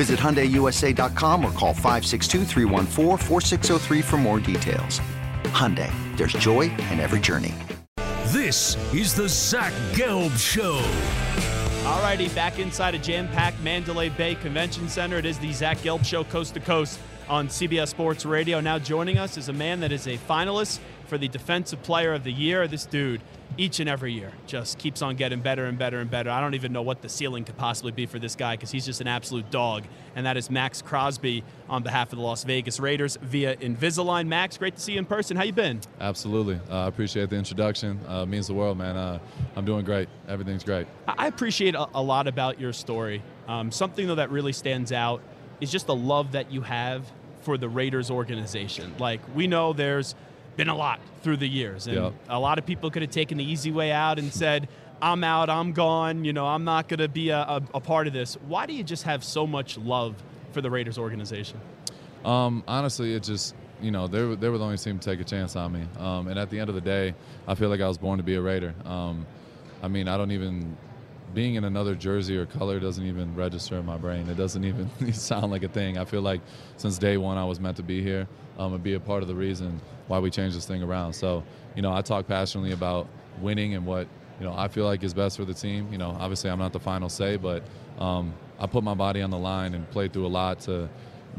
Visit HyundaiUSA.com or call 562 for more details. Hyundai, there's joy in every journey. This is the Zach Gelb Show. Alrighty, back inside a jam-packed Mandalay Bay Convention Center. It is the Zach Gelb Show, coast to coast on CBS Sports Radio. Now joining us is a man that is a finalist for the Defensive Player of the Year. This dude each and every year. Just keeps on getting better and better and better. I don't even know what the ceiling could possibly be for this guy because he's just an absolute dog. And that is Maxx Crosby on behalf of the Las Vegas Raiders via Invisalign. Max, great to see you in person. How you been? Absolutely. I uh, appreciate the introduction. Uh, means the world, man. Uh, I'm doing great. Everything's great. I appreciate a, a lot about your story. Um, something though that really stands out is just the love that you have for the Raiders organization. Like we know there's been a lot through the years. And a lot of people could have taken the easy way out and said, I'm out, I'm gone, you know, I'm not going to be a, a, a, part of this. Why do you just have so much love for the Raiders organization? Um, honestly, it just, you know, they were, they were the only team to take a chance on me. Um, and at the end of the day, I feel like I was born to be a Raider. Um, I mean, I don't even being in another jersey or color doesn't even register in my brain. It doesn't even sound like a thing. I feel like since day one I was meant to be here um, and be a part of the reason why we change this thing around. So, you know, I talk passionately about winning and what you know I feel like is best for the team. You know, obviously I'm not the final say, but um, I put my body on the line and played through a lot to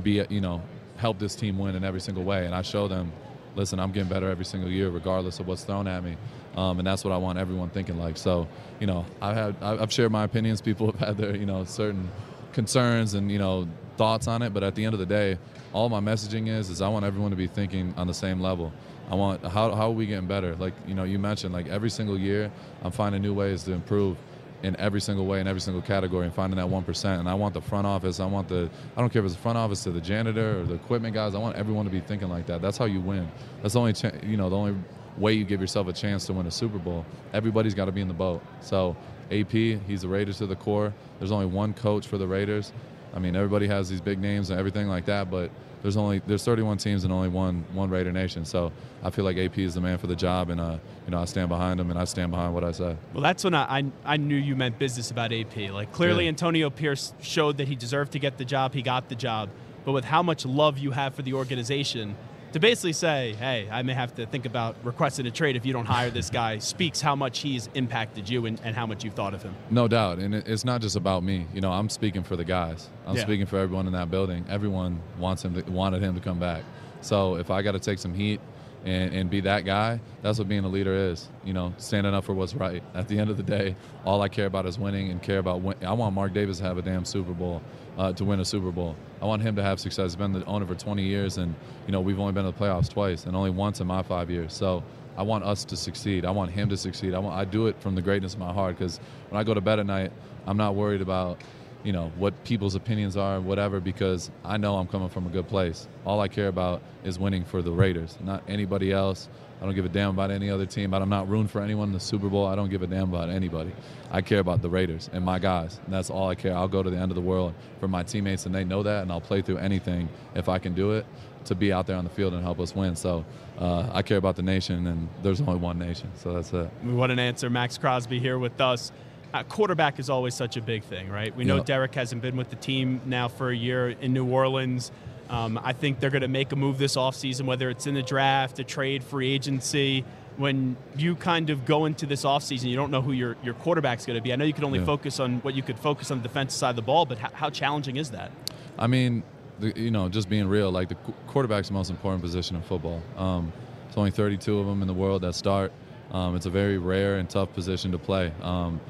be you know help this team win in every single way. And I show them, listen, I'm getting better every single year, regardless of what's thrown at me. Um, and that's what I want everyone thinking like. So, you know, I've I've shared my opinions. People have had their you know certain concerns and you know thoughts on it. But at the end of the day, all my messaging is is I want everyone to be thinking on the same level. I want how how are we getting better? Like you know, you mentioned like every single year, I'm finding new ways to improve in every single way in every single category and finding that one percent. And I want the front office. I want the I don't care if it's the front office to the janitor or the equipment guys. I want everyone to be thinking like that. That's how you win. That's the only you know the only way you give yourself a chance to win a Super Bowl. Everybody's got to be in the boat. So AP, he's the Raiders to the core. There's only one coach for the Raiders. I mean, everybody has these big names and everything like that, but there's only there's 31 teams and only one one Raider Nation. So I feel like AP is the man for the job, and uh, you know I stand behind him and I stand behind what I say. Well, that's when I I, I knew you meant business about AP. Like clearly, yeah. Antonio Pierce showed that he deserved to get the job. He got the job, but with how much love you have for the organization, to basically say, hey, I may have to think about requesting a trade if you don't hire this guy, speaks how much he's impacted you and, and how much you've thought of him. No doubt. And it's not just about me. You know, I'm speaking for the guys. I'm yeah. speaking for everyone in that building. Everyone wants him to, wanted him to come back. So if I got to take some heat and, and be that guy, that's what being a leader is. You know, standing up for what's right. At the end of the day, all I care about is winning and care about win- I want Mark Davis to have a damn Super Bowl uh, to win a Super Bowl. I want him to have success. He's been the owner for 20 years, and you know we've only been to the playoffs twice, and only once in my five years. So I want us to succeed. I want him to succeed. I want I do it from the greatness of my heart because when I go to bed at night, I'm not worried about you know what people's opinions are whatever because i know i'm coming from a good place all i care about is winning for the raiders not anybody else I don't give a damn about any other team. But I'm not rooting for anyone in the Super Bowl. I don't give a damn about anybody. I care about the Raiders and my guys, and that's all I care. I'll go to the end of the world for my teammates, and they know that, and I'll play through anything if I can do it to be out there on the field and help us win. So uh, I care about the nation, and there's only one nation. So that's it. What an answer. Maxx Crosby here with us. Uh, quarterback is always such a big thing, right? We know yep. Derek hasn't been with the team now for a year in New Orleans. Um, I think they're going to make a move this offseason, whether it's in the draft, a trade, free agency. When you kind of go into this offseason, you don't know who your, your quarterback's going to be. I know you can only yeah. focus on what you could focus on the defensive side of the ball, but how, how challenging is that? I mean, the, you know, just being real, like the quarterback's the most important position in football. Um, there's only 32 of them in the world that start. Um, it's a very rare and tough position to play. Um,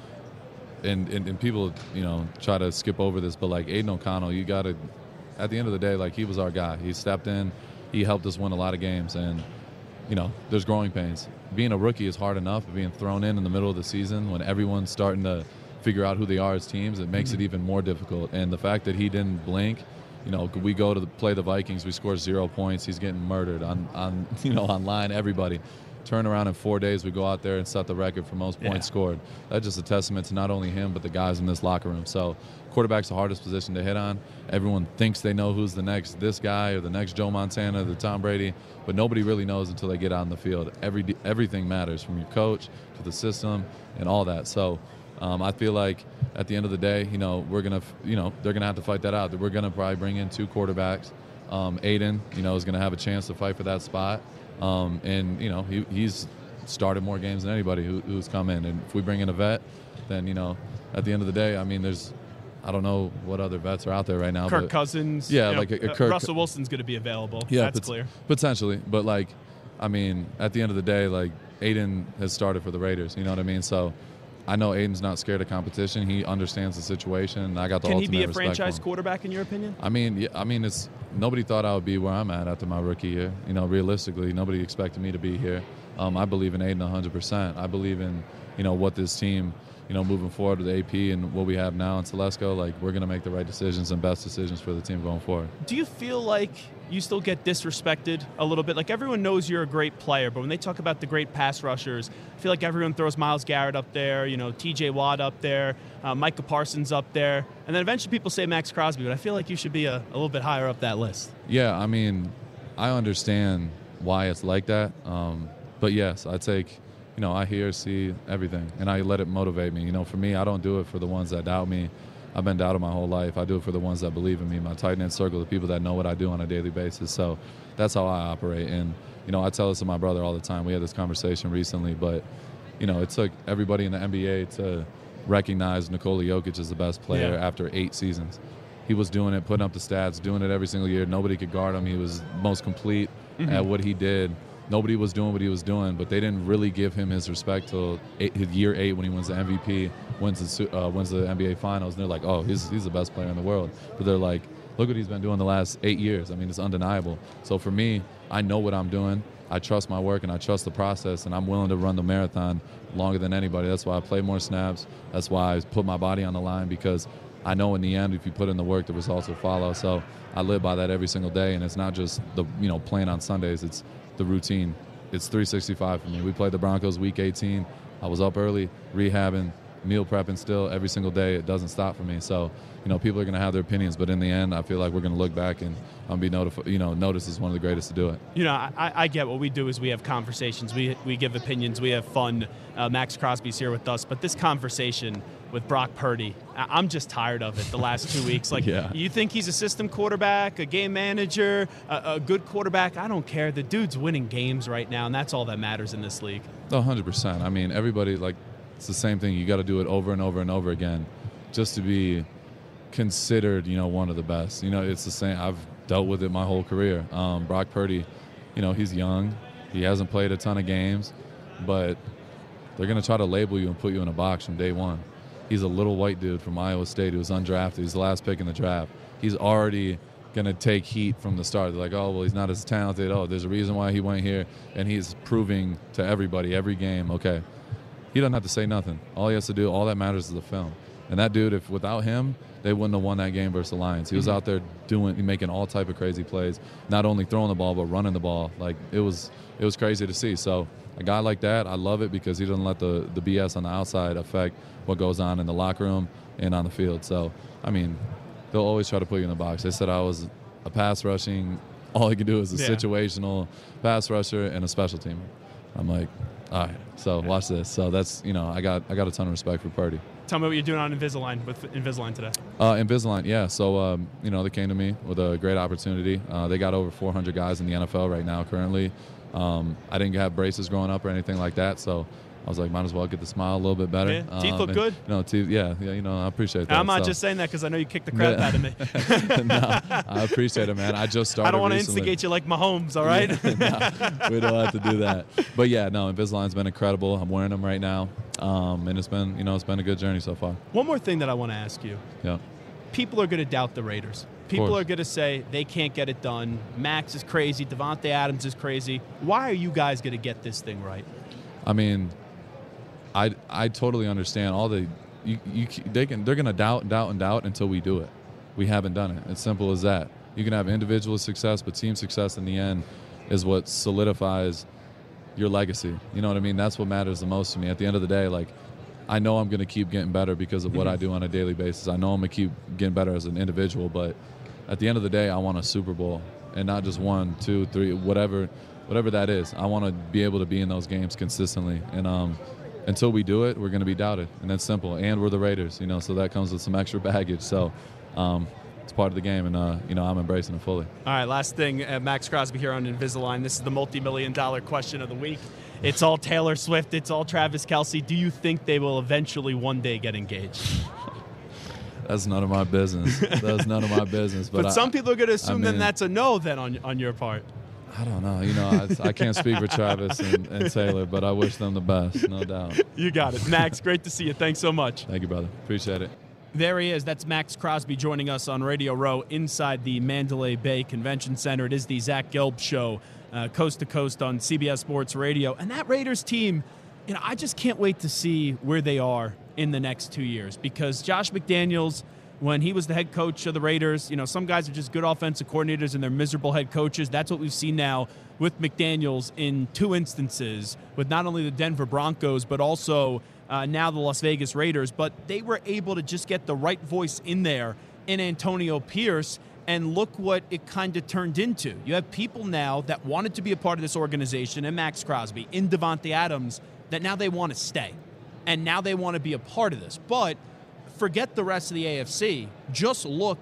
and, and, and people, you know, try to skip over this, but like Aidan O'Connell, you got to, at the end of the day, like he was our guy. He stepped in, he helped us win a lot of games, and you know, there's growing pains. Being a rookie is hard enough, but being thrown in in the middle of the season when everyone's starting to figure out who they are as teams, it makes mm-hmm. it even more difficult. And the fact that he didn't blink, you know, we go to the, play the Vikings, we score zero points, he's getting murdered on, on you know, online, everybody turn around in four days, we go out there and set the record for most points yeah. scored. That's just a testament to not only him, but the guys in this locker room. So, quarterback's the hardest position to hit on. Everyone thinks they know who's the next this guy or the next Joe Montana, the Tom Brady, but nobody really knows until they get out in the field. Every everything matters from your coach to the system and all that. So, um, I feel like at the end of the day, you know, we're gonna, you know, they're gonna have to fight that out. We're gonna probably bring in two quarterbacks. Um, Aidan, you know, is gonna have a chance to fight for that spot. Um, and you know he, he's started more games than anybody who, who's come in. And if we bring in a vet, then you know at the end of the day, I mean, there's I don't know what other vets are out there right now. Kirk Cousins, yeah, like know, a, a Kirk, Russell Wilson's going to be available. Yeah, that's pot- clear. Potentially, but like, I mean, at the end of the day, like Aidan has started for the Raiders. You know what I mean? So I know Aidan's not scared of competition. He understands the situation. I got the Can ultimate he be a franchise quarterback in your opinion? I mean, yeah, I mean, it's nobody thought I would be where I'm at after my rookie year. You know, realistically, nobody expected me to be here. Um, I believe in Aidan 100%. I believe in you know what this team you know, moving forward with AP and what we have now in Telesco, like we're going to make the right decisions and best decisions for the team going forward. Do you feel like you still get disrespected a little bit? Like everyone knows you're a great player, but when they talk about the great pass rushers, I feel like everyone throws Myles Garrett up there, you know, T.J. Watt up there, uh, Micah Parsons up there, and then eventually people say Maxx Crosby, but I feel like you should be a, a little bit higher up that list. Yeah, I mean, I understand why it's like that, um, but yes, I take you know, I hear, see everything, and I let it motivate me. You know, for me, I don't do it for the ones that doubt me. I've been doubted my whole life. I do it for the ones that believe in me, my tight knit circle the people that know what I do on a daily basis. So that's how I operate. And you know, I tell this to my brother all the time. We had this conversation recently, but you know, it took everybody in the NBA to recognize Nikola Jokic as the best player yeah. after eight seasons. He was doing it, putting up the stats, doing it every single year. Nobody could guard him. He was most complete mm-hmm. at what he did nobody was doing what he was doing, but they didn't really give him his respect till eight, his year eight when he wins the MVP, wins the uh, wins the NBA Finals, and they're like, oh, he's he's the best player in the world. But they're like, look what he's been doing the last eight years. I mean, it's undeniable. So for me, I know what I'm doing. I trust my work and I trust the process, and I'm willing to run the marathon longer than anybody. That's why I play more snaps. That's why I put my body on the line because I know in the end, if you put in the work, the results will follow. So I live by that every single day, and it's not just the you know playing on Sundays. It's the routine. It's 365 for me. We played the Broncos week 18. I was up early, rehabbing, meal prepping still every single day. It doesn't stop for me. So, you know, people are going to have their opinions, but in the end, I feel like we're going to look back and um, be notified. You know, notice is one of the greatest to do it. You know, I, I, get what we do is we have conversations, we we give opinions, we have fun. Uh, Maxx Crosby's here with us, but this conversation with Brock Purdy. I'm just tired of it the last two weeks. Like, yeah. you think he's a system quarterback, a game manager, a, a, good quarterback? I don't care. The dude's winning games right now, and that's all that matters in this league. 100%. I mean, everybody, like, it's the same thing. You got to do it over and over and over again just to be considered, you know, one of the best. You know, it's the same. I've dealt with it my whole career. Um, Brock Purdy, you know, he's young. He hasn't played a ton of games, but they're going to try to label you and put you in a box from day one. He's a little white dude from Iowa State who was undrafted. He's the last pick in the draft. He's already going to take heat from the start. They're like, oh, well, he's not as talented. Oh, there's a reason why he went here. And he's proving to everybody, every game, okay, he doesn't have to say nothing. All he has to do, all that matters is the film. And that dude, if without him, they wouldn't have won that game versus the Lions. He was mm-hmm. out there doing, making all type of crazy plays, not only throwing the ball but running the ball. Like it was, it was crazy to see. So a guy like that, I love it because he doesn't let the, the BS on the outside affect what goes on in the locker room and on the field. So, I mean, they'll always try to put you in the box. They said I was a pass rushing, all he could do is a yeah. situational pass rusher and a special teamer. I'm like, all right, so watch this. So that's, you know, I got I got a ton of respect for Purdy. Tell me what you're doing on Invisalign with Invisalign today. Uh, Invisalign, yeah. So, um, you know, they came to me with a great opportunity. Uh, they got over 400 guys in the NFL right now currently. Um, I didn't have braces growing up or anything like that, so I was like, might as well get the smile a little bit better. Yeah, teeth Um, look and, good. You know, teeth. Yeah, yeah. You know, I appreciate that. I'm not So- just saying that because I know you kicked the crap Yeah. out of me. no, I appreciate it, man. I just started. I don't want to instigate you like Mahomes, all right? No, we don't have to do that. But yeah, no, Invisalign's been incredible. I'm wearing them right now, um, and it's been, you know, it's been a good journey so far. One more thing that I want to ask you. Yeah. People are going to doubt the Raiders. People are going to say they can't get it done. Max is crazy. Davante Adams is crazy. Why are you guys going to get this thing right? I mean, I I totally understand all the you, you they can they're gonna doubt and doubt and doubt until we do it. We haven't done it. It's simple as that. You can have individual success, but team success in the end is what solidifies your legacy. You know what I mean? That's what matters the most to me. At the end of the day, like I know I'm gonna keep getting better because of what I do on a daily basis. I know I'm gonna keep getting better as an individual, but at the end of the day, I want a Super Bowl and not just one, two, three, whatever, whatever that is. I want to be able to be in those games consistently, and um, until we do it, we're going to be doubted, and that's simple. And we're the Raiders, you know, so that comes with some extra baggage. So um, it's part of the game, and uh, you know, I'm embracing it fully. All right, last thing, uh, Maxx Crosby here on Invisalign. This is the multi-million dollar question of the week. It's all Taylor Swift. It's all Travis Kelce. Do you think they will eventually one day get engaged? That's none of my business. That's none of my business. But, But, I- some people are going to assume then mean- that's a no then on on your part. I don't know. You know, I, I can't speak for Travis and, and Taylor, but I wish them the best, no doubt. You got it, Max. great to see you. Thanks so much. Thank you, brother. Appreciate it. There he is. That's Maxx Crosby joining us on Radio Row inside the Mandalay Bay Convention Center. It is the Zach Gelb Show, uh, coast to coast on CBS Sports Radio. And that Raiders team, you know, I just can't wait to see where they are in the next two years because Josh McDaniels, when he was the head coach of the Raiders, you know, some guys are just good offensive coordinators and they're miserable head coaches. That's what we've seen now with McDaniels in two instances with not only the Denver Broncos, but also uh, now the Las Vegas Raiders. But they were able to just get the right voice in there in Antonio Pierce. And look what it kind of turned into. You have people now that wanted to be a part of this organization, and Maxx Crosby, in Davante Adams, that now they want to stay. And now they want to be a part of this. But forget the rest of the AFC. Just look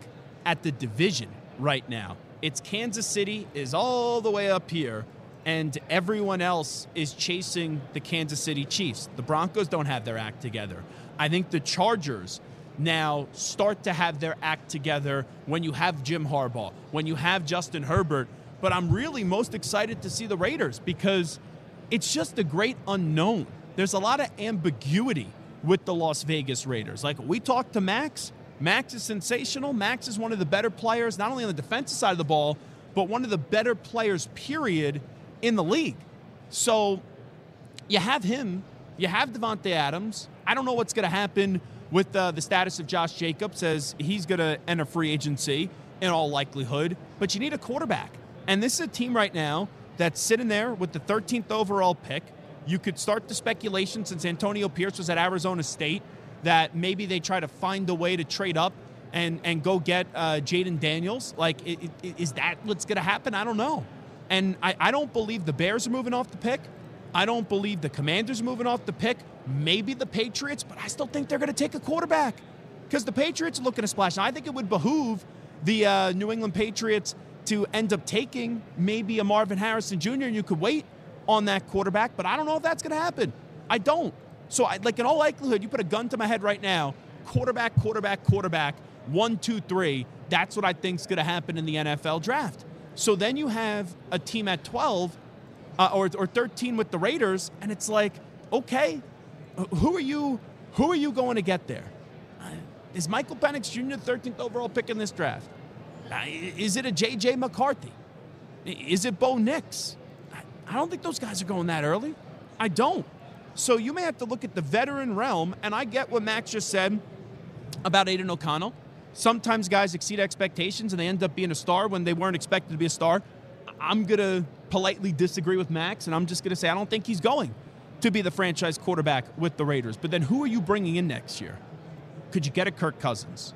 at the division right now. It's Kansas City is all the way up here, and everyone else is chasing the Kansas City Chiefs. The Broncos don't have their act together. I think the Chargers now start to have their act together when you have Jim Harbaugh, when you have Justin Herbert. But I'm really most excited to see the Raiders because it's just a great unknown. There's a lot of ambiguity with the Las Vegas Raiders. Like we talked to Max, Max is sensational. Max is one of the better players, not only on the defensive side of the ball, but one of the better players, period, in the league. So you have him, you have Davante Adams. I don't know what's going to happen with uh, the status of Josh Jacobs as he's going to enter free agency in all likelihood, but you need a quarterback. And this is a team right now that's sitting there with the 13th overall pick. You could start the speculation since Antonio Pierce was at Arizona State that maybe they try to find a way to trade up and, and go get uh, Jayden Daniels. Like, i- i- is that what's going to happen? I don't know. And I, I don't believe the Bears are moving off the pick. I don't believe the Commanders are moving off the pick. Maybe the Patriots, but I still think they're going to take a quarterback because the Patriots are looking to splash. Now, I think it would behoove the uh, New England Patriots to end up taking maybe a Marvin Harrison Jr. and you could wait on that quarterback, but I don't know if that's going to happen. I don't. So, I, like in all likelihood, you put a gun to my head right now: quarterback, quarterback, quarterback, one, two, three. That's what I think is going to happen in the NFL draft. So then you have a team at 12 uh, or, or 13 with the Raiders, and it's like, okay, who are you? Who are you going to get there? Uh, Michael Penix Jr. the 13th overall pick in this draft? Uh, Is it a J.J. McCarthy? Is it Bo Nix? I don't think those guys are going that early. I don't. So you may have to look at the veteran realm, and I get what Max just said about Aidan O'Connell. Sometimes guys exceed expectations and they end up being a star when they weren't expected to be a star. I'm going to politely disagree with Max, and I'm just going to say I don't think he's going to be the franchise quarterback with the Raiders. But then who are you bringing in next year? Could you get a Kirk Cousins?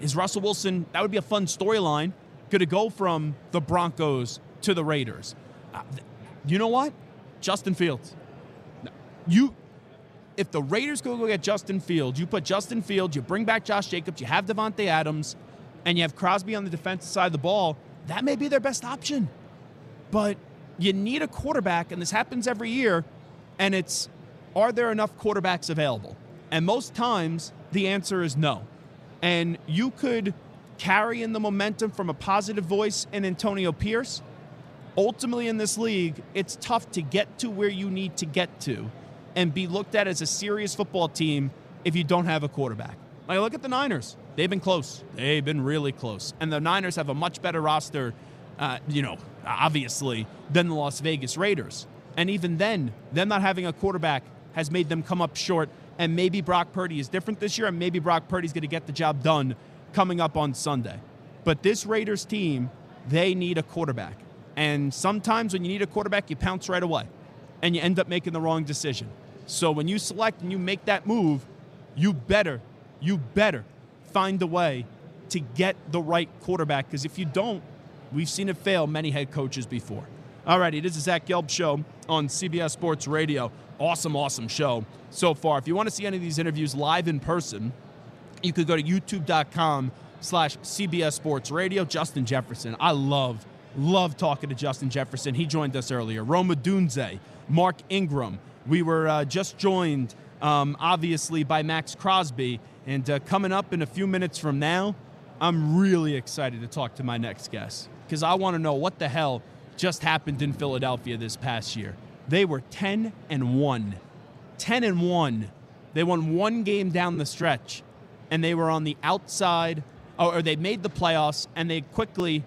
Is Russell Wilson, that would be a fun storyline, going to go from the Broncos to the Raiders? Uh, you know what? Justin Fields. You, if the Raiders go go get Justin Fields, you put Justin Fields, you bring back Josh Jacobs, you have Davante Adams, and you have Crosby on the defensive side of the ball, that may be their best option. But you need a quarterback, and this happens every year. And it's are there enough quarterbacks available? And most times the answer is no. And you could carry in the momentum from a positive voice in Antonio Pierce. Ultimately, in this league, it's tough to get to where you need to get to and be looked at as a serious football team if you don't have a quarterback. Like, look at the Niners. They've been close. They've been really close. And the Niners have a much better roster, uh, you know, obviously, than the Las Vegas Raiders. And even then, them not having a quarterback has made them come up short. And maybe Brock Purdy is different this year, and maybe Brock Purdy's going to get the job done coming up on Sunday. But this Raiders team, they need a quarterback. And sometimes when you need a quarterback, you pounce right away and you end up making the wrong decision. So when you select and you make that move, you better, you better find a way to get the right quarterback because if you don't, we've seen it fail many head coaches before. All righty, this is Zach Gelb Show on CBS Sports Radio. Awesome, awesome show so far. If you want to see any of these interviews live in person, you could go to youtube.com slash CBS Sports Radio. Justin Jefferson. I love, love talking to Justin Jefferson. He joined us earlier. Rome Odunze, Mark Ingram. We were uh, just joined, um, obviously, by Maxx Crosby. And uh, coming up in a few minutes from now, I'm really excited to talk to my next guest because I want to know what the hell just happened in Philadelphia this past year. They were 10 and 1. 10 and 1. They won one game down the stretch and they were on the outside, or they made the playoffs, and they quickly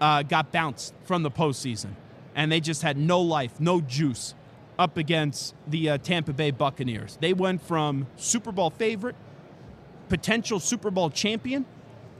uh, got bounced from the postseason. And they just had no life, no juice up against the uh, Tampa Bay Buccaneers. They went from Super Bowl favorite, potential Super Bowl champion,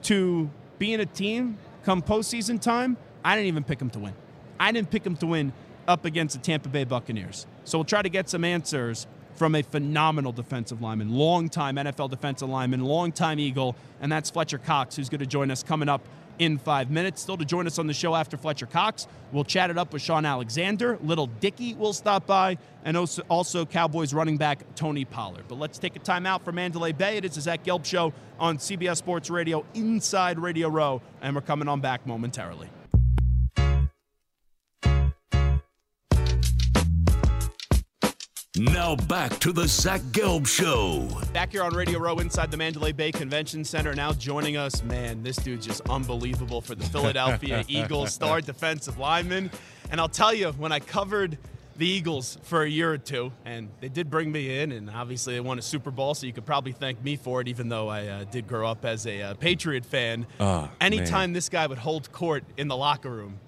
to being a team come postseason time. I didn't even pick them to win. I didn't pick them to win up against the Tampa Bay Buccaneers. So we'll try to get some answers from a phenomenal defensive lineman, longtime NFL defensive lineman, longtime Eagle, and that's Fletcher Cox, who's going to join us coming up in five minutes. Still to join us on the show after Fletcher Cox, we'll chat it up with Shaun Alexander. Little Dicky will stop by, and also, also Cowboys running back Tony Pollard. But let's take a time out for Mandalay Bay. It is the Zach Gelb Show on CBS Sports Radio inside Radio Row, and we're coming on back momentarily. Now back to the Zach Gelb Show. Back here on Radio Row inside the Mandalay Bay Convention Center. Now joining us, man, this dude's just unbelievable for the Philadelphia Eagles, star defensive lineman. And I'll tell you, when I covered the Eagles for a year or two, and they did bring me in, and obviously they won a Super Bowl, so you could probably thank me for it, even though I uh, did grow up as a uh, Patriot fan. Oh, Anytime man. this guy would hold court in the locker room,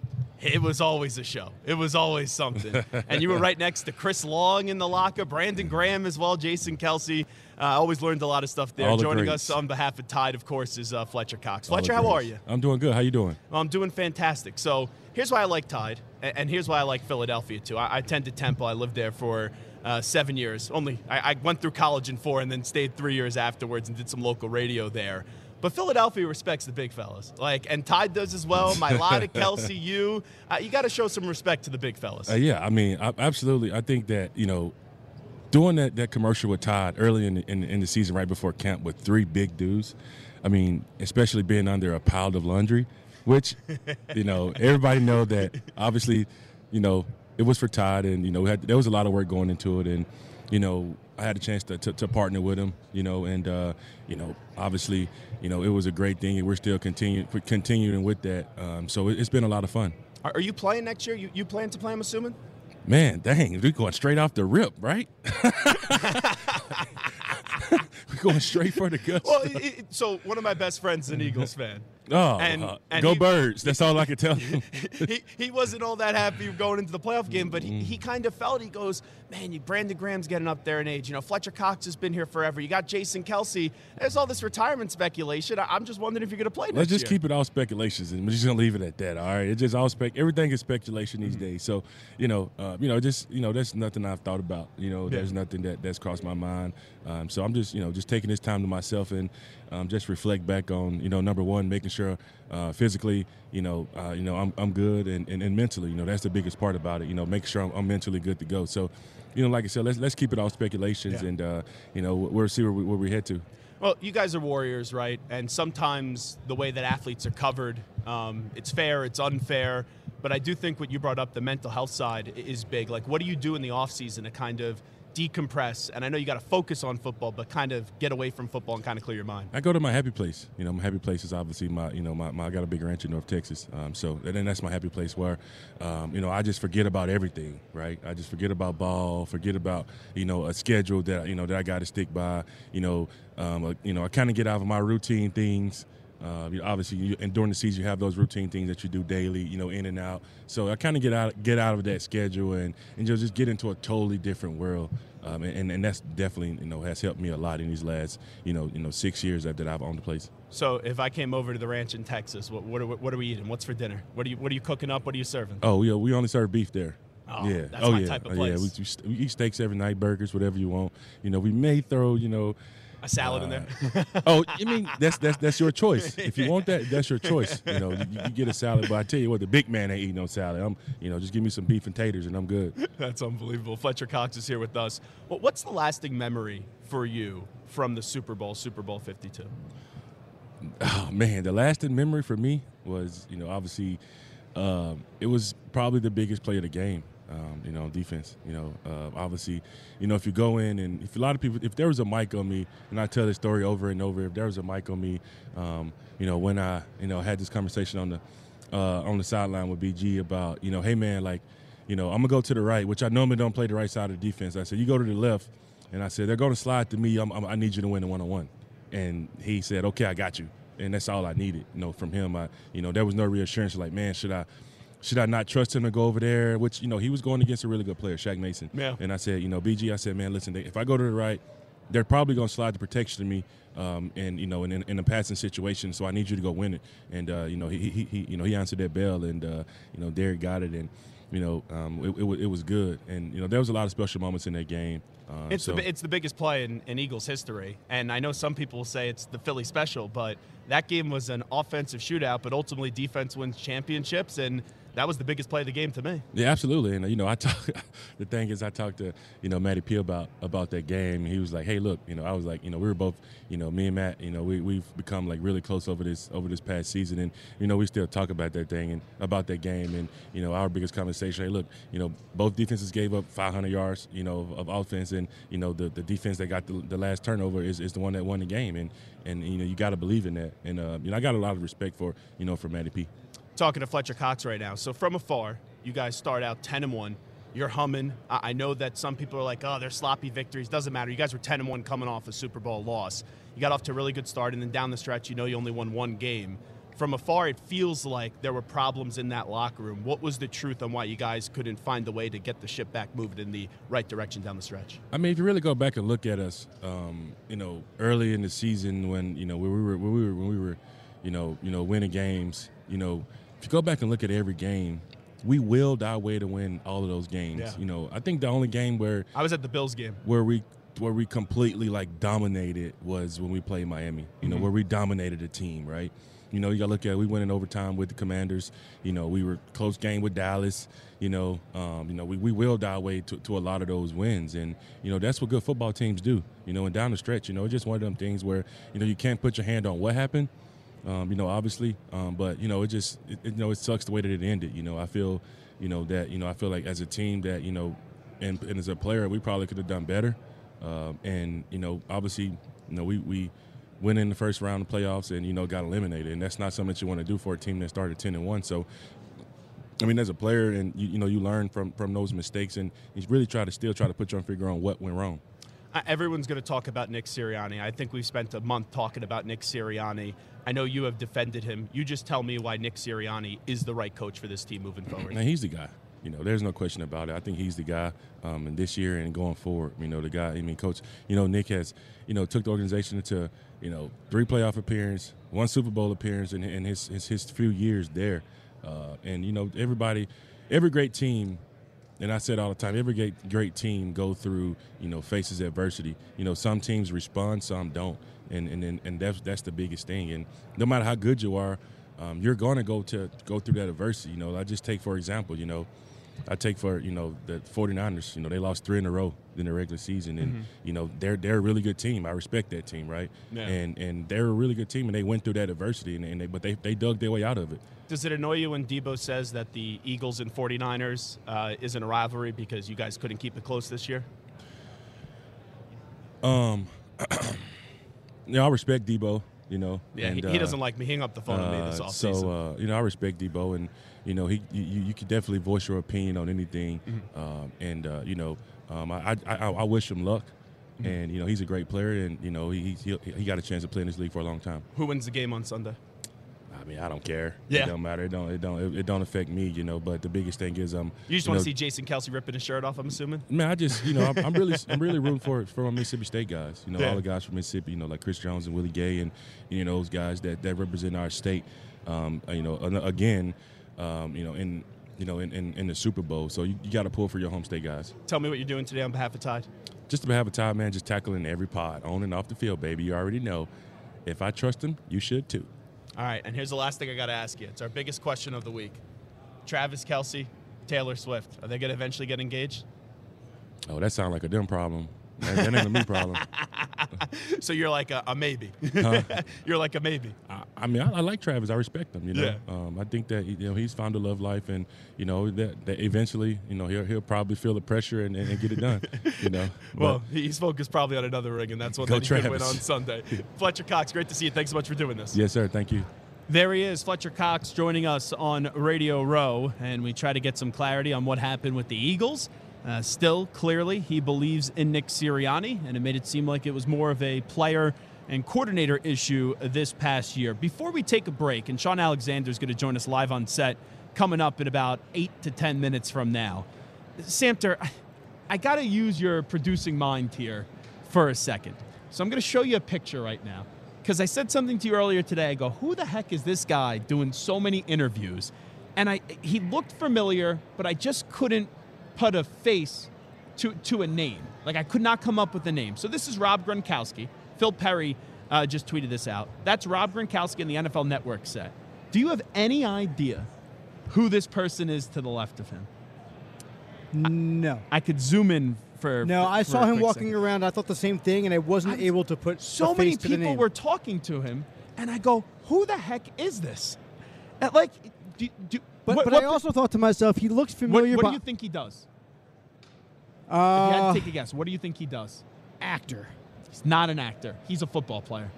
it was always a show. It was always something. and you were right next to Chris Long in the locker, Brandon Graham as well, Jason Kelce. I uh, always learned a lot of stuff there. All Joining us on behalf of Tide, of course, is uh, Fletcher Cox. Fletcher, how are you? I'm doing good. How you doing? Well, I'm doing fantastic. So here's why I like Tide, and here's why I like Philadelphia too. I, I attended Temple. I lived there for uh, seven years. Only I, I went through college in four, and then stayed three years afterwards and did some local radio there. But Philadelphia respects the big fellas, like, and Tide does as well. My lot Kelsey, you, uh, you got to show some respect to the big fellas. Uh, yeah, I mean, I, absolutely. I think that you know, doing that, that commercial with Todd early in the, in, the- in the season, right before camp, with three big dudes. I mean, especially being under a pile of laundry, which you know everybody know that obviously, you know, it was for Todd, and you know, we had, there was a lot of work going into it, and you know, I had a chance to, to, to partner with him, you know, and uh, you know, obviously, you know, it was a great thing, and we're still continuing continuing with that. Um, so it, it's been a lot of fun. Are, are you playing next year? You, you plan to play? I'm assuming. Man, dang, we're going straight off the rip, right? we're going straight for the guts. Well, it- so one of my best friends is an Eagles fan. Oh, and- uh, and go he- birds. That's all I can tell you. he, he wasn't all that happy going into the playoff game, but he, he kind of felt he goes, man, you Brandon Graham's getting up there in age. You know, Fletcher Cox has been here forever. You got Jason Kelce. There's all this retirement speculation. I, am just wondering if you're going to play next Let's just year. keep it all speculations, and we're just gonna leave it at that. All right, it's just all spec. Everything is speculation these Mm-hmm. days. So, you know, uh, you know, just you know, that's nothing I've thought about. You know, there's nothing that that's crossed my mind. Um, so I'm just you know just taking this time to myself and um, just reflect back on you know number one, making sure uh, physically, you know, uh, you know, I'm I'm good and, and and mentally, you know, that's the biggest part about it. You know, making sure I'm, I'm mentally good to go. So. You know, like I said, let's let's keep it all speculations, Yeah. and uh, you know we'll see where we, where we head to. Well, you guys are warriors, right? And sometimes the way that athletes are covered, um, it's fair, it's unfair. But I do think what you brought up, the mental health side, is big. Like, what do you do in the offseason to kind of decompress? And I know you got to focus on football, but kind of get away from football and kind of clear your mind. I go to my happy place. You know, my happy place is obviously my, you know, my, my I got a big ranch in North Texas. Um, so and then that's my happy place where, um, you know, I just forget about everything, right? I just forget about ball, forget about, you know, a schedule that, you know, that I got to stick by. You know, um, you know, I kind of get out of my routine things. Uh, you know, obviously, you, and during the season, you have those routine things that you do daily, you know, in and out. So I kind of get out get out of that schedule and and just just get into a totally different world. Um, and, and that's definitely you know has helped me a lot in these last you know you know six years that I've owned the place. So if I came over to the ranch in Texas, what what are, what are we eating? What's for dinner? What are you what are you cooking up? What are you serving? Oh, yeah, we only serve beef there. Oh, yeah. that's oh, my yeah. type of Oh. Yeah, we, we, we eat steaks every night, burgers, whatever you want. You know, we may throw, you know, A salad in there. oh, I mean that's that's that's your choice. If you want that, that's your choice. You know, you, you get a salad, but I tell you what, the big man ain't eating no salad. I'm, you know, just give me some beef and taters, and I'm good. That's unbelievable. Fletcher Cox is here with us. Well, what's the lasting memory for you from the Super Bowl, Super Bowl 52? Oh man, the lasting memory for me was, you know, obviously, um, it was probably the biggest play of the game. Um, you know, defense. You know, uh, obviously, you know, if you go in and if a lot of people, if there was a mic on me, and I tell this story over and over, if there was a mic on me, um, you know, when I, you know, had this conversation on the uh, on the sideline with BG about, you know, hey man, like, you know, I'm gonna go to the right, which I normally don't play the right side of the defense. I said, you go to the left, and I said they're to slide to me. I'm, I'm, I need you to win the one on one, and he said, okay, I got you, and that's all I needed, you know, from him. I, you know, there was no reassurance. Like, man, should I? Should I not trust him to go over there? Which you know he was going against a really good player, Shaq Mason. Yeah. And I said, you know, BG, I said, man, listen, they, if I go to the right, they're probably going to slide the protection to me, um, and you know, in, in, in a passing situation. So I need you to go win it. And uh, you know, he, he, he you know he answered that bell, and uh, you know, Derek got it, and you know, um, it, it, it was good. And you know, there was a lot of special moments in that game. Uh, It's, so, the, it's the biggest play in, in Eagles history. And I know some people will say it's the Philly special, but that game was an offensive shootout, but ultimately defense wins championships. And that was the biggest play of the game to me. Yeah, absolutely. And you know, I talk. the thing is, I talked to you know Matty P about about that game. He was like, "Hey, look, you know, I was like, you know, we were both, you know, me and Matt, you know, we we've become like really close over this over this past season, and you know, we still talk about that thing and about that game, and you know, our biggest conversation. Hey, look, you know, both defenses gave up 500 yards, you know, of, of offense, and you know, the, the defense that got the, the last turnover is, is the one that won the game, and and you know, you got to believe in that, and uh, you know, I got a lot of respect for you know for Matty P. talking to Fletcher Cox right now. So from afar, you guys start out 10 and 1. You're humming. I know that some people are like, "Oh, they're sloppy victories." Doesn't matter. You guys were 10 and 1 coming off a Super Bowl loss. You got off to a really good start and then down the stretch, you know you only won one game. From afar, it feels like there were problems in that locker room. What was the truth on why you guys couldn't find a way to get the ship back moving in the right direction down the stretch? I mean, if you really go back and look at us, um, you know, early in the season when you know we were when we were when we were, you know, you know, winning games. You know, if you go back and look at every game, we willed our way to win all of those games. Yeah. You know, I think the only game where I was at the Bills game. where we where we completely like dominated was when we played Miami. You know, where we dominated the team, right? You know, you got to look at we went in overtime with the Commanders. You know, we were close game with Dallas. You know, um, you know, we, we willed our way to, to a lot of those wins, and you know that's what good football teams do. You know, and down the stretch, you know, it's just one of them things where you know you can't put your hand on what happened. Um, you know, obviously, um, but you know, it just it, you know it sucks the way that it ended. You know, I feel you know that you know I feel like as a team that you know, and, and as a player, we probably could have done better. Um, and you know, obviously, you know, we we went in the first round of playoffs and you know got eliminated, and that's not something that you want to do for a team that started ten and one. So. I mean, as a player, and you, you know, you learn from from those mistakes, and you really try to still try to put your figure on what went wrong. Everyone's going to talk about Nick Sirianni. I think we've spent a month talking about Nick Sirianni. I know you have defended him. You just tell me why Nick Sirianni is the right coach for this team moving forward. Now he's the guy. You know, there's no question about it. I think he's the guy. Um, and this year and going forward, you know, the guy. I mean, coach. You know, Nick has, you know, took the organization to, you know, three playoff appearance, one Super Bowl appearance, in his, his his few years there. Uh, and you know, everybody, every great team. And I said all the time, every great, great team go through, you know, faces adversity. You know, some teams respond, some don't, and and and, that's that's the biggest thing. And no matter how good you are, um, you're going to go to go through that adversity. You know, I just take for example, you know, I take for you know the 49ers. You know they lost three in a row in the regular season, and mm-hmm. you know they're they're a really good team. I respect that team, right? Yeah. And and they're a really good team, and they went through that adversity, and, and they, but they they dug their way out of it. Does it annoy you when Deebo says that the Eagles and 49ers uh, isn't a rivalry because you guys couldn't keep it close this year? Um, yeah, I respect Deebo. You know, yeah, and, he, he, doesn't uh, like me. Hang up the phone uh, me this uh, offseason. So uh, you know, I respect Deebo, and you know, he you, you can definitely voice your opinion on anything, mm-hmm. um, and uh, you know, um, I, I, I wish him luck. Mm-hmm. And you know he's a great player, and you know he, he he got a chance to play in this league for a long time. Who wins the game on Sunday? I mean, I don't care. Yeah. It don't matter. It don't. It don't. It, it don't affect me, you know. But the biggest thing is, um. You just want to see Jason Kelce ripping his shirt off. I'm assuming. Man, I just, you know, I'm, I'm really, I'm really rooting for for my Mississippi State guys. You know, yeah. all the guys from Mississippi. You know, like Chris Jones and Willie Gay, and you know those guys that that represent our state. Um, you know, again, um, you know, in you know, in, in, in the Super Bowl. So you, you got to pull for your home state guys. Tell me what you're doing today on behalf of Tide. Just on behalf of Tide, man, just tackling every pod, on and off the field, baby. You already know. If I trust him, you should too. All right, and here's the last thing I got to ask you. It's our biggest question of the week. Travis Kelce, Taylor Swift, are they going to eventually get engaged? Oh, that sounds like a them problem. That, that ain't a me problem. so you're like a, a maybe. Huh? you're like a maybe. I, I mean, I, I, like Travis. I respect him. You know, yeah. um, I think that you know he's found a love life, and you know that, that eventually, you know, he'll he'll probably feel the pressure and, and, get it done. you know. well, he's focused probably on another ring, and that's what they could win on Sunday. Fletcher Cox, great to see you. Thanks so much for doing this. Yes, sir. Thank you. There he is, Fletcher Cox, joining us on Radio Row, and we try to get some clarity on what happened with the Eagles uh, still, clearly, he believes in Nick Sirianni, and it made it seem like it was more of a player and coordinator issue this past year. Before we take a break, and Shaun Alexander is going to join us live on set coming up in about eight to 10 minutes from now. Samter, I got to use your producing mind here for a second. So I'm going to show you a picture right now. Because I said something to you earlier today. I go, who the heck is this guy doing so many interviews? And I, he looked familiar, but I just couldn't put a face to, to a name. Like I could not come up with a name. So this is Rob Gronkowski. Phil Perry uh, just tweeted this out. That's Rob Gronkowski in the NFL Network set. Do you have any idea who this person is to the left of him? No. I, I could zoom in for. No, for, I saw him walking second. around. I thought the same thing, and I wasn't I'm, able to put so many people were talking to him, and I go, "Who the heck is this?" And like, do, do, but, what, but what I also thought to myself, he looks familiar. What, what do you think he does? Uh, if you had to take a guess, what do you think he does? Actor. He's not an actor. He's a football player.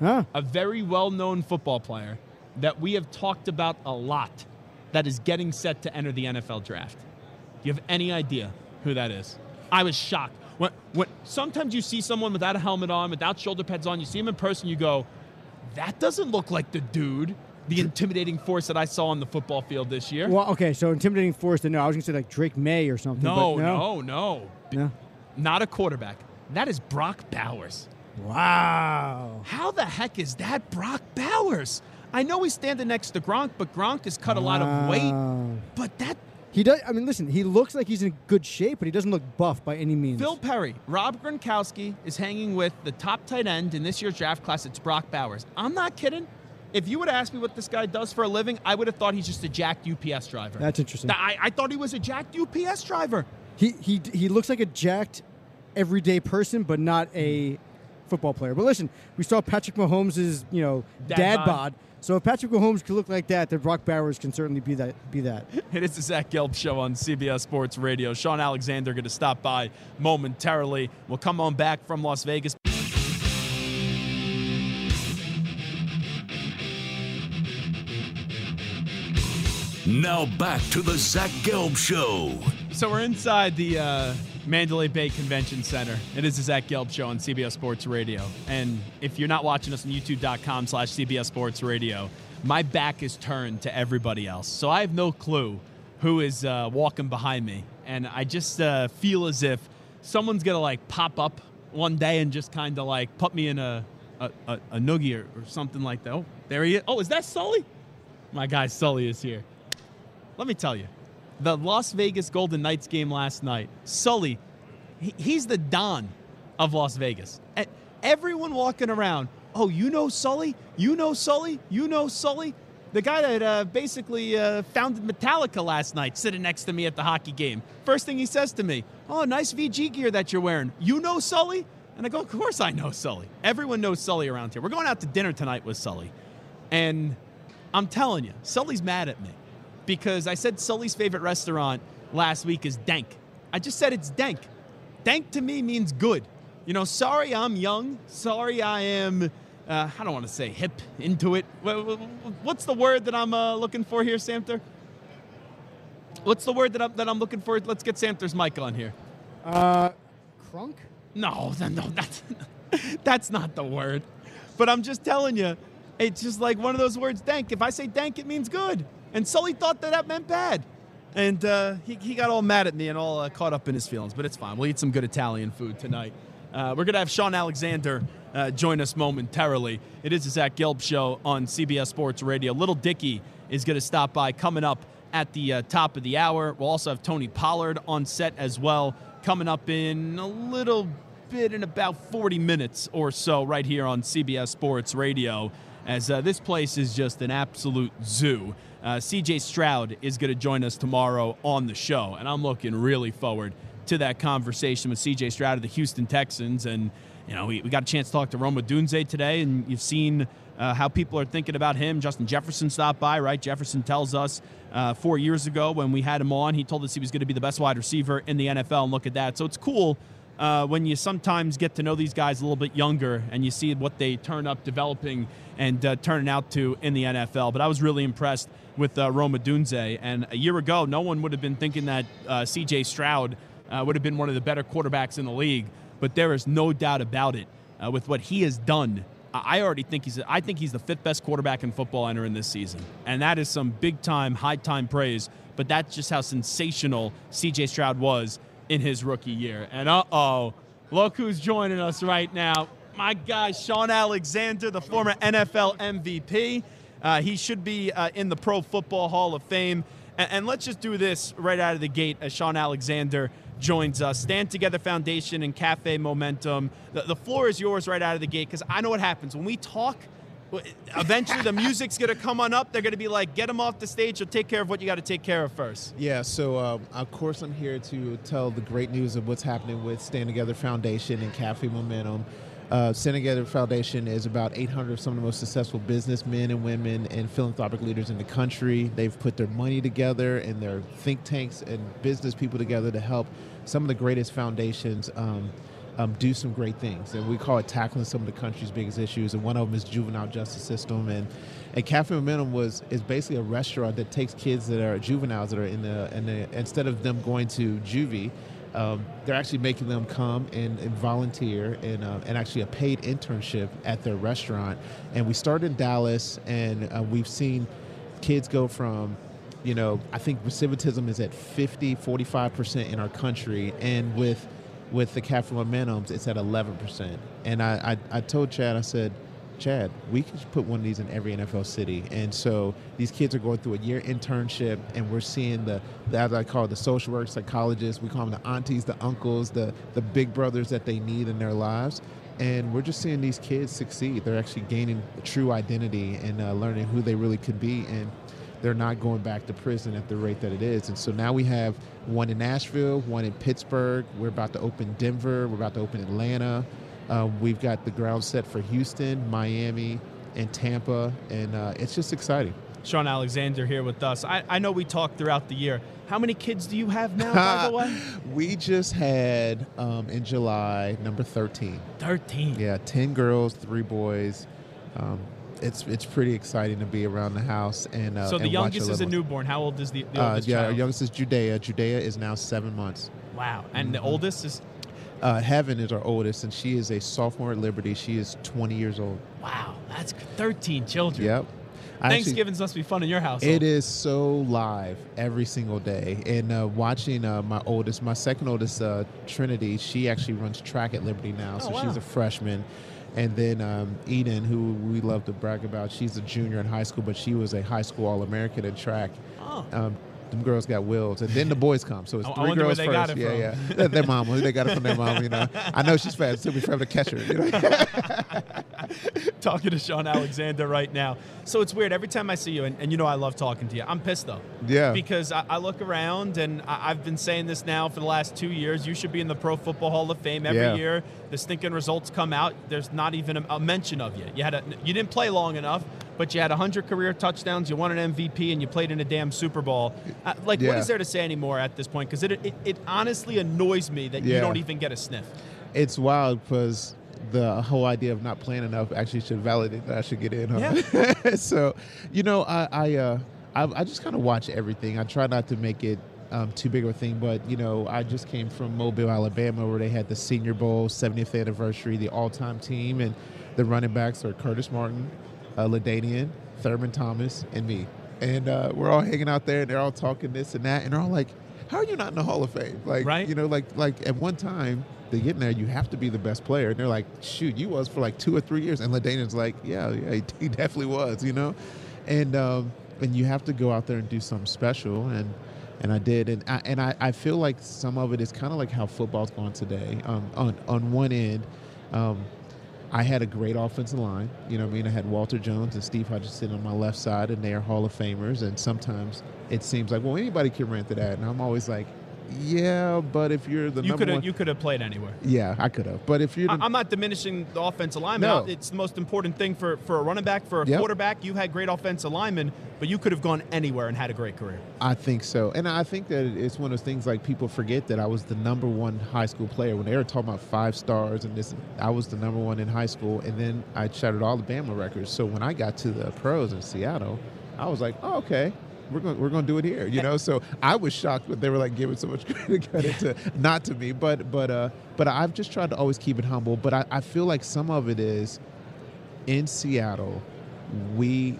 Huh. A very well-known football player that we have talked about a lot. That is getting set to enter the NFL draft. Do you have any idea who that is? I was shocked. When, when sometimes you see someone without a helmet on, without shoulder pads on, you see him in person, you go, "That doesn't look like the dude." The intimidating force that I saw on the football field this year. Well, okay, so intimidating force. No, I was going to say like Drake Maye or something. No, no, no, no, no. Not a quarterback. That is Brock Bowers. Wow. How the heck is that Brock Bowers? I know he's standing next to Gronk, but Gronk has cut wow. a lot of weight. But that he does. I mean, listen. He looks like he's in good shape, but he doesn't look buff by any means. Phil Perry, Rob Gronkowski is hanging with the top tight end in this year's draft class. It's Brock Bowers. I'm not kidding if you would ask me what this guy does for a living, I would have thought he's just a jacked UPS driver. That's interesting. I, I thought he was a jacked UPS driver. He, he, he looks like a jacked everyday person, but not a football player. But listen, we saw Patrick Mahomes' you know dad, dad bod. bod. So if Patrick Mahomes can look like that, then Brock Bowers can certainly be that. Be that. It is the Zach Gelb Show on CBS Sports Radio. Shaun Alexander going to stop by momentarily. We'll come on back from Las Vegas. Now back to the Zach Gelb Show. So we're inside the uh, Mandalay Bay Convention Center. It is the Zach Gelb Show on CBS Sports Radio. And if you're not watching us on youtube.com slash CBS Sports Radio, my back is turned to everybody else. So I have no clue who is uh, walking behind me. And I just uh, feel as if someone's going to like pop up one day and just kind of like put me in a, a, a, a noogie or, or something like that. Oh, there he is. Oh, is that Sully? My guy Sully is here. Let me tell you, the Las Vegas Golden Knights game last night, Sully, he's the Don of Las Vegas. And everyone walking around, oh, you know Sully? You know Sully? You know Sully? the guy that uh, basically uh, founded Metallica last night, sitting next to me at the hockey game. First thing he says to me, "Oh, nice VG gear that you're wearing. You know Sully?" And I go, "Of course I know Sully. Everyone knows Sully around here. We're going out to dinner tonight with Sully, and I'm telling you, Sully's mad at me because I said Sully's favorite restaurant last week is Dank. I just said it's Dank. Dank to me means good. You know, sorry I'm young. Sorry I am, uh, I don't want to say hip into it. What's the word that I'm uh, looking for here, Samter? What's the word that I'm, that I'm looking for? Let's get Samter's mic on here. Uh, crunk? No, no, that's, that's not the word. But I'm just telling you, it's just like one of those words, dank. If I say dank, it means good. And Sully thought that that meant bad. And uh, he, he got all mad at me and all uh, caught up in his feelings, but it's fine. We'll eat some good Italian food tonight. Uh, we're going to have Shaun Alexander uh, join us momentarily. It is the Zach Gelb Show on CBS Sports Radio. Little Dicky is going to stop by coming up at the uh, top of the hour. We'll also have Tony Pollard on set as well, coming up in a little bit in about 40 minutes or so, right here on CBS Sports Radio, as uh, this place is just an absolute zoo. Uh, CJ Stroud is going to join us tomorrow on the show, and I'm looking really forward to that conversation with CJ Stroud of the Houston Texans. And, you know, we, we got a chance to talk to Rome Odunze today, and you've seen uh, how people are thinking about him. Justin Jefferson stopped by, right? Jefferson tells us uh, four years ago when we had him on, he told us he was going to be the best wide receiver in the NFL, and look at that. So it's cool uh, when you sometimes get to know these guys a little bit younger and you see what they turn up developing and uh, turning out to in the NFL. But I was really impressed with uh, Rome Odunze. And a year ago, no one would have been thinking that uh, C.J. Stroud uh, would have been one of the better quarterbacks in the league. But there is no doubt about it. Uh, with what he has done, I already think he's. I think he's the fifth best quarterback in football entering this season, and that is some big time, high time praise. But that's just how sensational C.J. Stroud was in his rookie year. And uh oh, look who's joining us right now. My guy, Shaun Alexander, the former NFL MVP. Uh, he should be uh, in the Pro Football Hall of Fame. And, and, let's just do this right out of the gate as Shaun Alexander joins us. Stand Together Foundation and Cafe Momentum. The, the floor is yours right out of the gate because I know what happens. When we talk, eventually the music's going to come on up. They're going to be like, get them off the stage or take care of what you got to take care of first. Yeah, so um, of course I'm here to tell the great news of what's happening with Stand Together Foundation and Cafe Momentum. Uh, Together Foundation is about 800 of some of the most successful businessmen and women and philanthropic leaders in the country. They've put their money together and their think tanks and business people together to help some of the greatest foundations um, um, do some great things. And we call it tackling some of the country's biggest issues. And one of them is juvenile justice system. And and Cafe Momentum was is basically a restaurant that takes kids that are juveniles that are in the, in the instead of them going to juvie um, they're actually making them come and, and volunteer and, uh, and actually a paid internship at their restaurant. And we started in Dallas, and uh, we've seen kids go from, you know, I think recidivism is at 50, 45% in our country. And with with the Cafe Momentums, it's at 11%. And I, I, I told Chad, I said, Chad, we could put one of these in every NFL city. And so these kids are going through a year internship, and we're seeing the, the as I call it, the social work psychologists. We call them the aunties, the uncles, the the big brothers that they need in their lives. And we're just seeing these kids succeed. They're actually gaining true identity and uh, learning who they really could be. And they're not going back to prison at the rate that it is. And so now we have one in Nashville, one in Pittsburgh. We're about to open Denver. We're about to open Atlanta. Uh, we've got the ground set for Houston, Miami, and Tampa, and uh, it's just exciting. Shaun Alexander here with us. I, I, know we talked throughout the year. How many kids do you have now, by the way? we just had um, in July number 13. 13. Yeah, 10 girls, three boys. Um, it's it's pretty exciting to be around the house and uh, so the and youngest is a newborn. How old is the, the uh, oldest yeah, child? our youngest is Judea. Judea is now seven months. Wow, and mm-hmm. the oldest is uh, Heaven is our oldest, and she is a sophomore at Liberty. She is 20 years old. Wow, that's 13 children. Yep. Thanksgiving's must be fun in your house. It is so live every single day. And uh, watching uh, my oldest, my second oldest, uh, Trinity, she actually runs track at Liberty now. Oh, so wow. she's a freshman. And then um, Eden, who we love to brag about, she's a junior in high school, but she was a high school All American in track. Oh. Um, them girls got wills, and then the boys come. So it's I three girls first. yeah, yeah. their mama. They got it from their mom. You know, I know she's fast. She'll be trying to catch her. You know? talking to Shaun Alexander right now. So it's weird. Every time I see you, and, and you know I love talking to you, I'm pissed though. Yeah. Because I, I look around, and I, have been saying this now for the last two years. You should be in the Pro Football Hall of Fame every Yeah. year. The stinking results come out. There's not even a, a mention of you. You had a, you didn't play long enough, but you had 100 career touchdowns. You won an MVP, and you played in a damn Super Bowl. Uh, like, what Yeah. is there to say anymore at this point? Because it, it it honestly annoys me that you don't even get a sniff. It's wild because the whole idea of not playing enough actually should validate that I should get in. Huh? so, you know, I I, uh, I, I just kind of watch everything. I try not to make it um, too big of a thing, but you know, I just came from Mobile, Alabama, where they had the Senior Bowl 70th anniversary, the all-time team, and the running backs are Curtis Martin, uh, LaDainian, Thurman Thomas, and me. And uh, we're all hanging out there, and they're all talking this and that, and they're all like, "How are you not in the Hall of Fame?" Like, Right. you know, like like at one time they get in there, you have to be the best player. And they're like, shoot, you was for like two or three years. And LaDainian's like, yeah, yeah, he, definitely was, you know? And um, and you have to go out there and do something special. And and I did. And I, and I, I feel like some of it is kind of like how football's gone today. Um, on, on one end, um, I had a great offensive line. You know I mean? I had Walter Jones and Steve Hutchinson on my left side, and they are Hall of Famers. And sometimes it seems like, well, anybody can run to that. And I'm always like, yeah, but if you're the You number could have one, you could have played anywhere. yeah, I could have. But if you're, the, I'm not diminishing the offensive lineman. No. It's the most important thing for, for a running back, for a Yep. quarterback. You had great offensive linemen, but you could have gone anywhere and had a great career. I think so, and I think that it's one of those things like people forget that I was the number one high school player when they were talking about five stars and this. I was the number one in high school, and then I shattered all the Bama records. So when I got to the pros in Seattle, I was like, oh, okay. We're going, we're going to do it here, you know. So I was shocked that they were like giving so much credit to not to me, but but uh, but I've just tried to always keep it humble. But I, I feel like some of it is in Seattle, we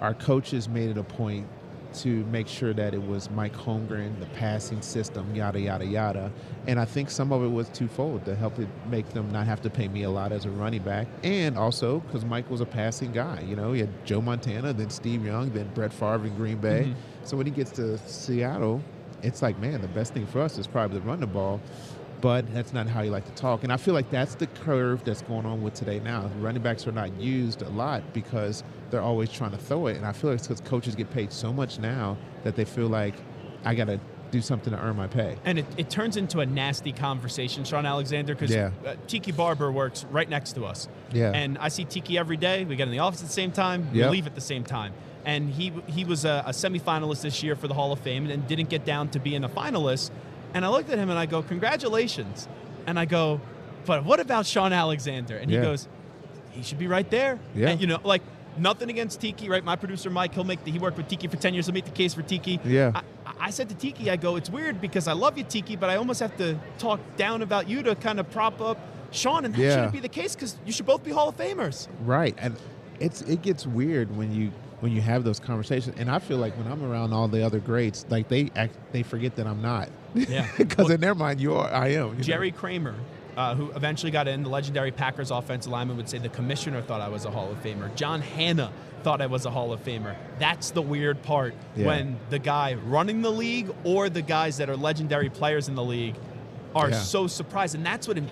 our coaches made it a point to make sure that it was Mike Holmgren, the passing system, yada yada yada. And I think some of it was twofold to help it make them not have to pay me a lot as a running back, and also because Mike was a passing guy. You know, he had Joe Montana, then Steve Young, then Brett Favre in Green Bay. Mhm. So when he gets to Seattle, it's like, man, the best thing for us is probably to run the ball. But that's not how you like to talk. And I feel like that's the curve that's going on with today now. Running backs are not used a lot because they're always trying to throw it. And I feel like it's because coaches get paid so much now that they feel like I got to do something to earn my pay. And it, it turns into a nasty conversation, Shaun Alexander, because Yeah. uh, Tiki Barber works right next to us. Yeah. And I see Tiki every day. We get in the office at the same time. Yep. We leave at the same time. And he he was a, a semifinalist this year for the Hall of Fame and didn't get down to being a finalist. And I looked at him and I go, congratulations. And I go, but what about Shaun Alexander? And he Yeah. goes, he should be right there. Yeah. And, you know, like nothing against Tiki, right? My producer Mike, he'll make the, he worked with Tiki for 10 years. He'll make the case for Tiki. Yeah. I, I said to Tiki, I go, it's weird because I love you, Tiki, but I almost have to talk down about you to kind of prop up Shaun, and that Yeah. shouldn't be the case because you should both be Hall of Famers. Right, and it's it gets weird when you when you have those conversations. And I feel like when I'm around all the other greats, like they act, they forget that I'm not. Yeah. because Well, in their mind, you are. I am. you know? Jerry Kramer, uh, who eventually got in, the legendary Packers offensive lineman, would say the commissioner thought I was a Hall of Famer. John Hannah thought I was a Hall of Famer. That's the weird part Yeah. when the guy running the league or the guys that are legendary players in the league are Yeah. so surprised. And that's what it,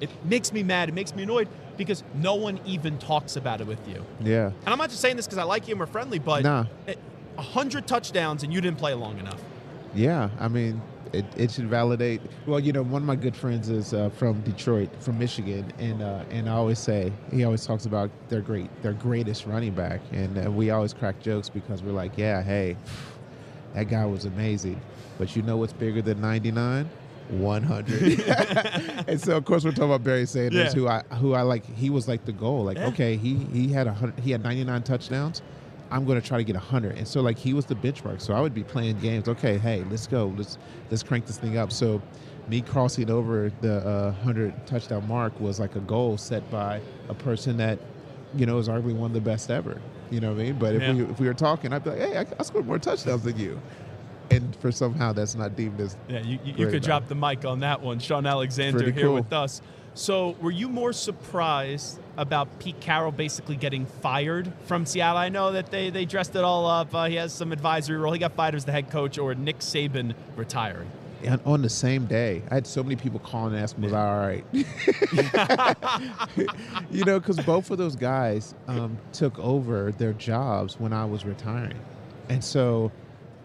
it makes me mad. It makes me annoyed because no one even talks about it with you. Yeah. And I'm not just saying this because I like you and we're friendly, but Nah. it- 100 touchdowns and you didn't play long enough. Yeah, I mean, it, it should validate. Well, you know, one of my good friends is uh, from Detroit, from Michigan, and uh, and I always say he always talks about their great, their greatest running back, and uh, we always crack jokes because we're like, yeah, hey, that guy was amazing, but you know what's bigger than ninety nine? 100 and so of course we're talking about Barry Sanders Yeah. who I who I like he was like the goal like Yeah. okay he he had a hundred he had 99 touchdowns I'm going to try to get 100. And so like he was the benchmark. So I would be playing games. Okay, hey, let's go. Let's let's crank this thing up. So me crossing over the uh, 100 touchdown mark was like a goal set by a person that you know is arguably one of the best ever. You know what I mean? But if Yeah. we if we were talking, I'd be like, hey, I, I scored more touchdowns than you. And for somehow that's not deemed as Yeah, you, you, could about drop the mic on that one. Shaun Alexander Pretty here cool. with us. So, were you more surprised about Pete Carroll basically getting fired from Seattle? I know that they, they dressed it all up. Uh, he has some advisory role. He got fired as the head coach, or Nick Saban retiring. and on the same day, I had so many people calling and asking, "Was I all right?" you know, because both of those guys um, took over their jobs when I was retiring, and so,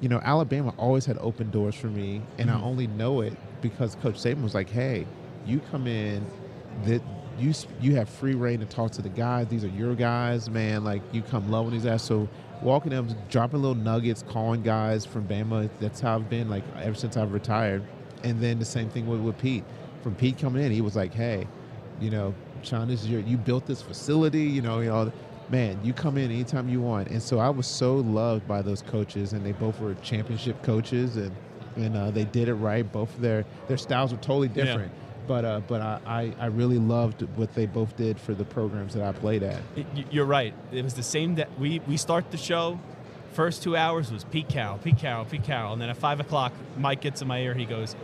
you know, Alabama always had open doors for me, and I only know it because Coach Saban was like, "Hey, you come in, that you you have free reign to talk to the guys. These are your guys, man. Like you come loving these guys." So walking them, dropping little nuggets, calling guys from Bama. That's how I've been like ever since I've retired. And then the same thing with, with Pete. From Pete coming in, he was like, "Hey, you know, Shaun, this is your you built this facility. You know, you know, man, you come in anytime you want." And so I was so loved by those coaches, and they both were championship coaches, and and uh, they did it right. Both of their their styles were totally different. But uh, but I, I, really loved what they both did for the programs that I played at. You're right. It was the same that we we start the show. First two hours was Pete Carroll, Pete Carroll, Pete Carroll, and then at five o'clock, Mike gets in my ear. He goes,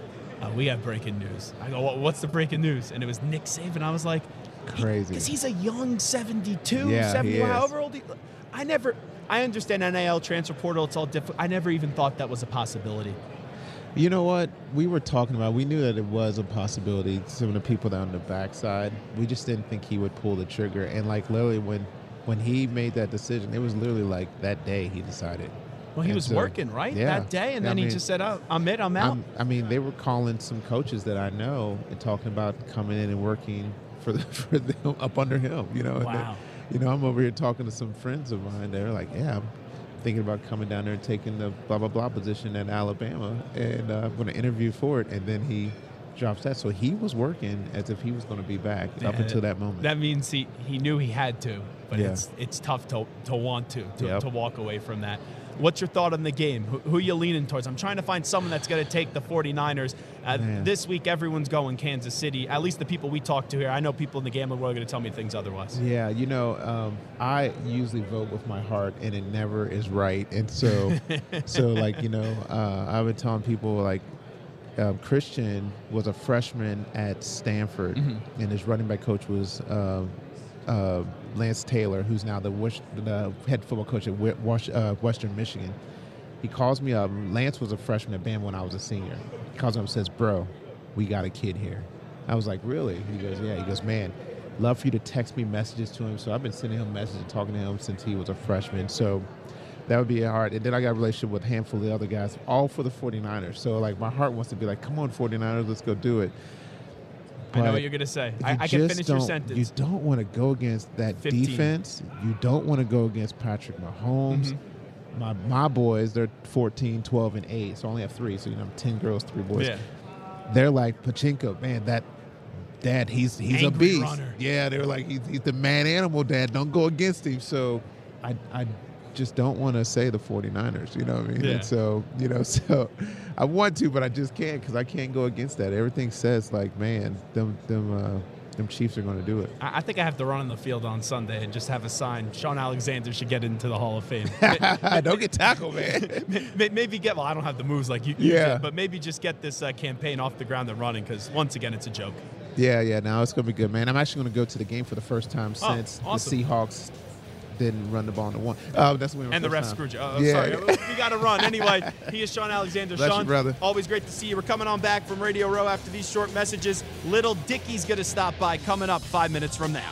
uh, "We have breaking news." I go, "What- "What's the breaking news?" And it was Nick Saban. I was like, Crazy. because he's a young 72, Yeah, 70, he is. however old he. I never. I understand NIL transfer portal. It's all different. I never even thought that was a possibility. You know what? We were talking about. We knew that it was a possibility. Some of the people down the backside, we just didn't think he would pull the trigger. And like literally, when when he made that decision, it was literally like that day he decided. Well, he And was so- working right yeah. that day, and I then he just said, "Oh, I'm it. I'm out." I'm- I mean, they were calling some coaches that I know and talking about coming in and working for the, for them up under him. You know, and then, you know, I'm over here talking to some friends of mine. They're like, "Yeah, I'm thinking about coming down there and taking the blah blah blah position at Alabama, and uh, I'm going to interview for it." And then he drops that, so he was working as if he was going to be back up until that moment. That means he, he knew he had to, but Yeah. it's it's tough to, to want to to, Yep. to walk away from that. What's your thought on the game? Who, who you leaning towards? I'm trying to find someone that's going to take the 49ers. Uh, this week, everyone's going Kansas City. At least the people we talk to here. I know people in the gambling world are going to tell me things otherwise. Yeah, you know, um, I usually vote with my heart, and it never is right. And so, so like you know, uh, I've been telling people like um, Christian was a freshman at Stanford, and his running back coach was uh, uh, Lance Taylor, who's now the, the head football coach at uh, Western Michigan. He calls me up. Lance was a freshman at Bama when I was a senior. He calls me up and says, "Bro, we got a kid here." I was like, "Really?" He goes, "Yeah." He goes, "Man, love for you to text me messages to him." So I've been sending him messages, talking to him since he was a freshman. So that would be hard. And then I got a relationship with a handful of the other guys, all for the 49ers. So like my heart wants to be like, "Come on, 49ers, let's go do it." I know what you're going to say. I, I can finish your sentence. You don't want to go against that 15. defense. You don't want to go against Patrick Mahomes. Mm-hmm. My my boys, they're 14, 12, and 8. So I only have three. So, you know, 10 girls, three boys. Yeah. They're like, Pacheco, man, that dad, he's he's a beast. runner. Yeah, they're like, he's, he's the man animal, dad. Don't go against him. So I, I just don't want to say the 49ers, you know what I mean? Yeah. And so, you know, so I want to, but I just can't because I can't go against that. Everything says, like, man, them, them, uh, them Chiefs are going to do it. I I think I have to run on the field on Sunday and just have a sign. Shaun Alexander should get into the Hall of Fame. don't get tackled, man. May- maybe get well i don't have the moves like you, Yeah. but maybe just get this uh, campaign off the ground and running because once again it's a joke yeah, yeah. Now it's going to be good, man. I'm actually going to go to the game for the first time Oh, since awesome. the Seahawks didn't run the ball in the one. Oh, that's when and the ref time. screwed you oh, Yeah. sorry we got to run anyway he is shaun alexander Bless you, shaun brother. always great to see you we're coming on back from radio row after these short messages little dickie's gonna stop by coming up five minutes from now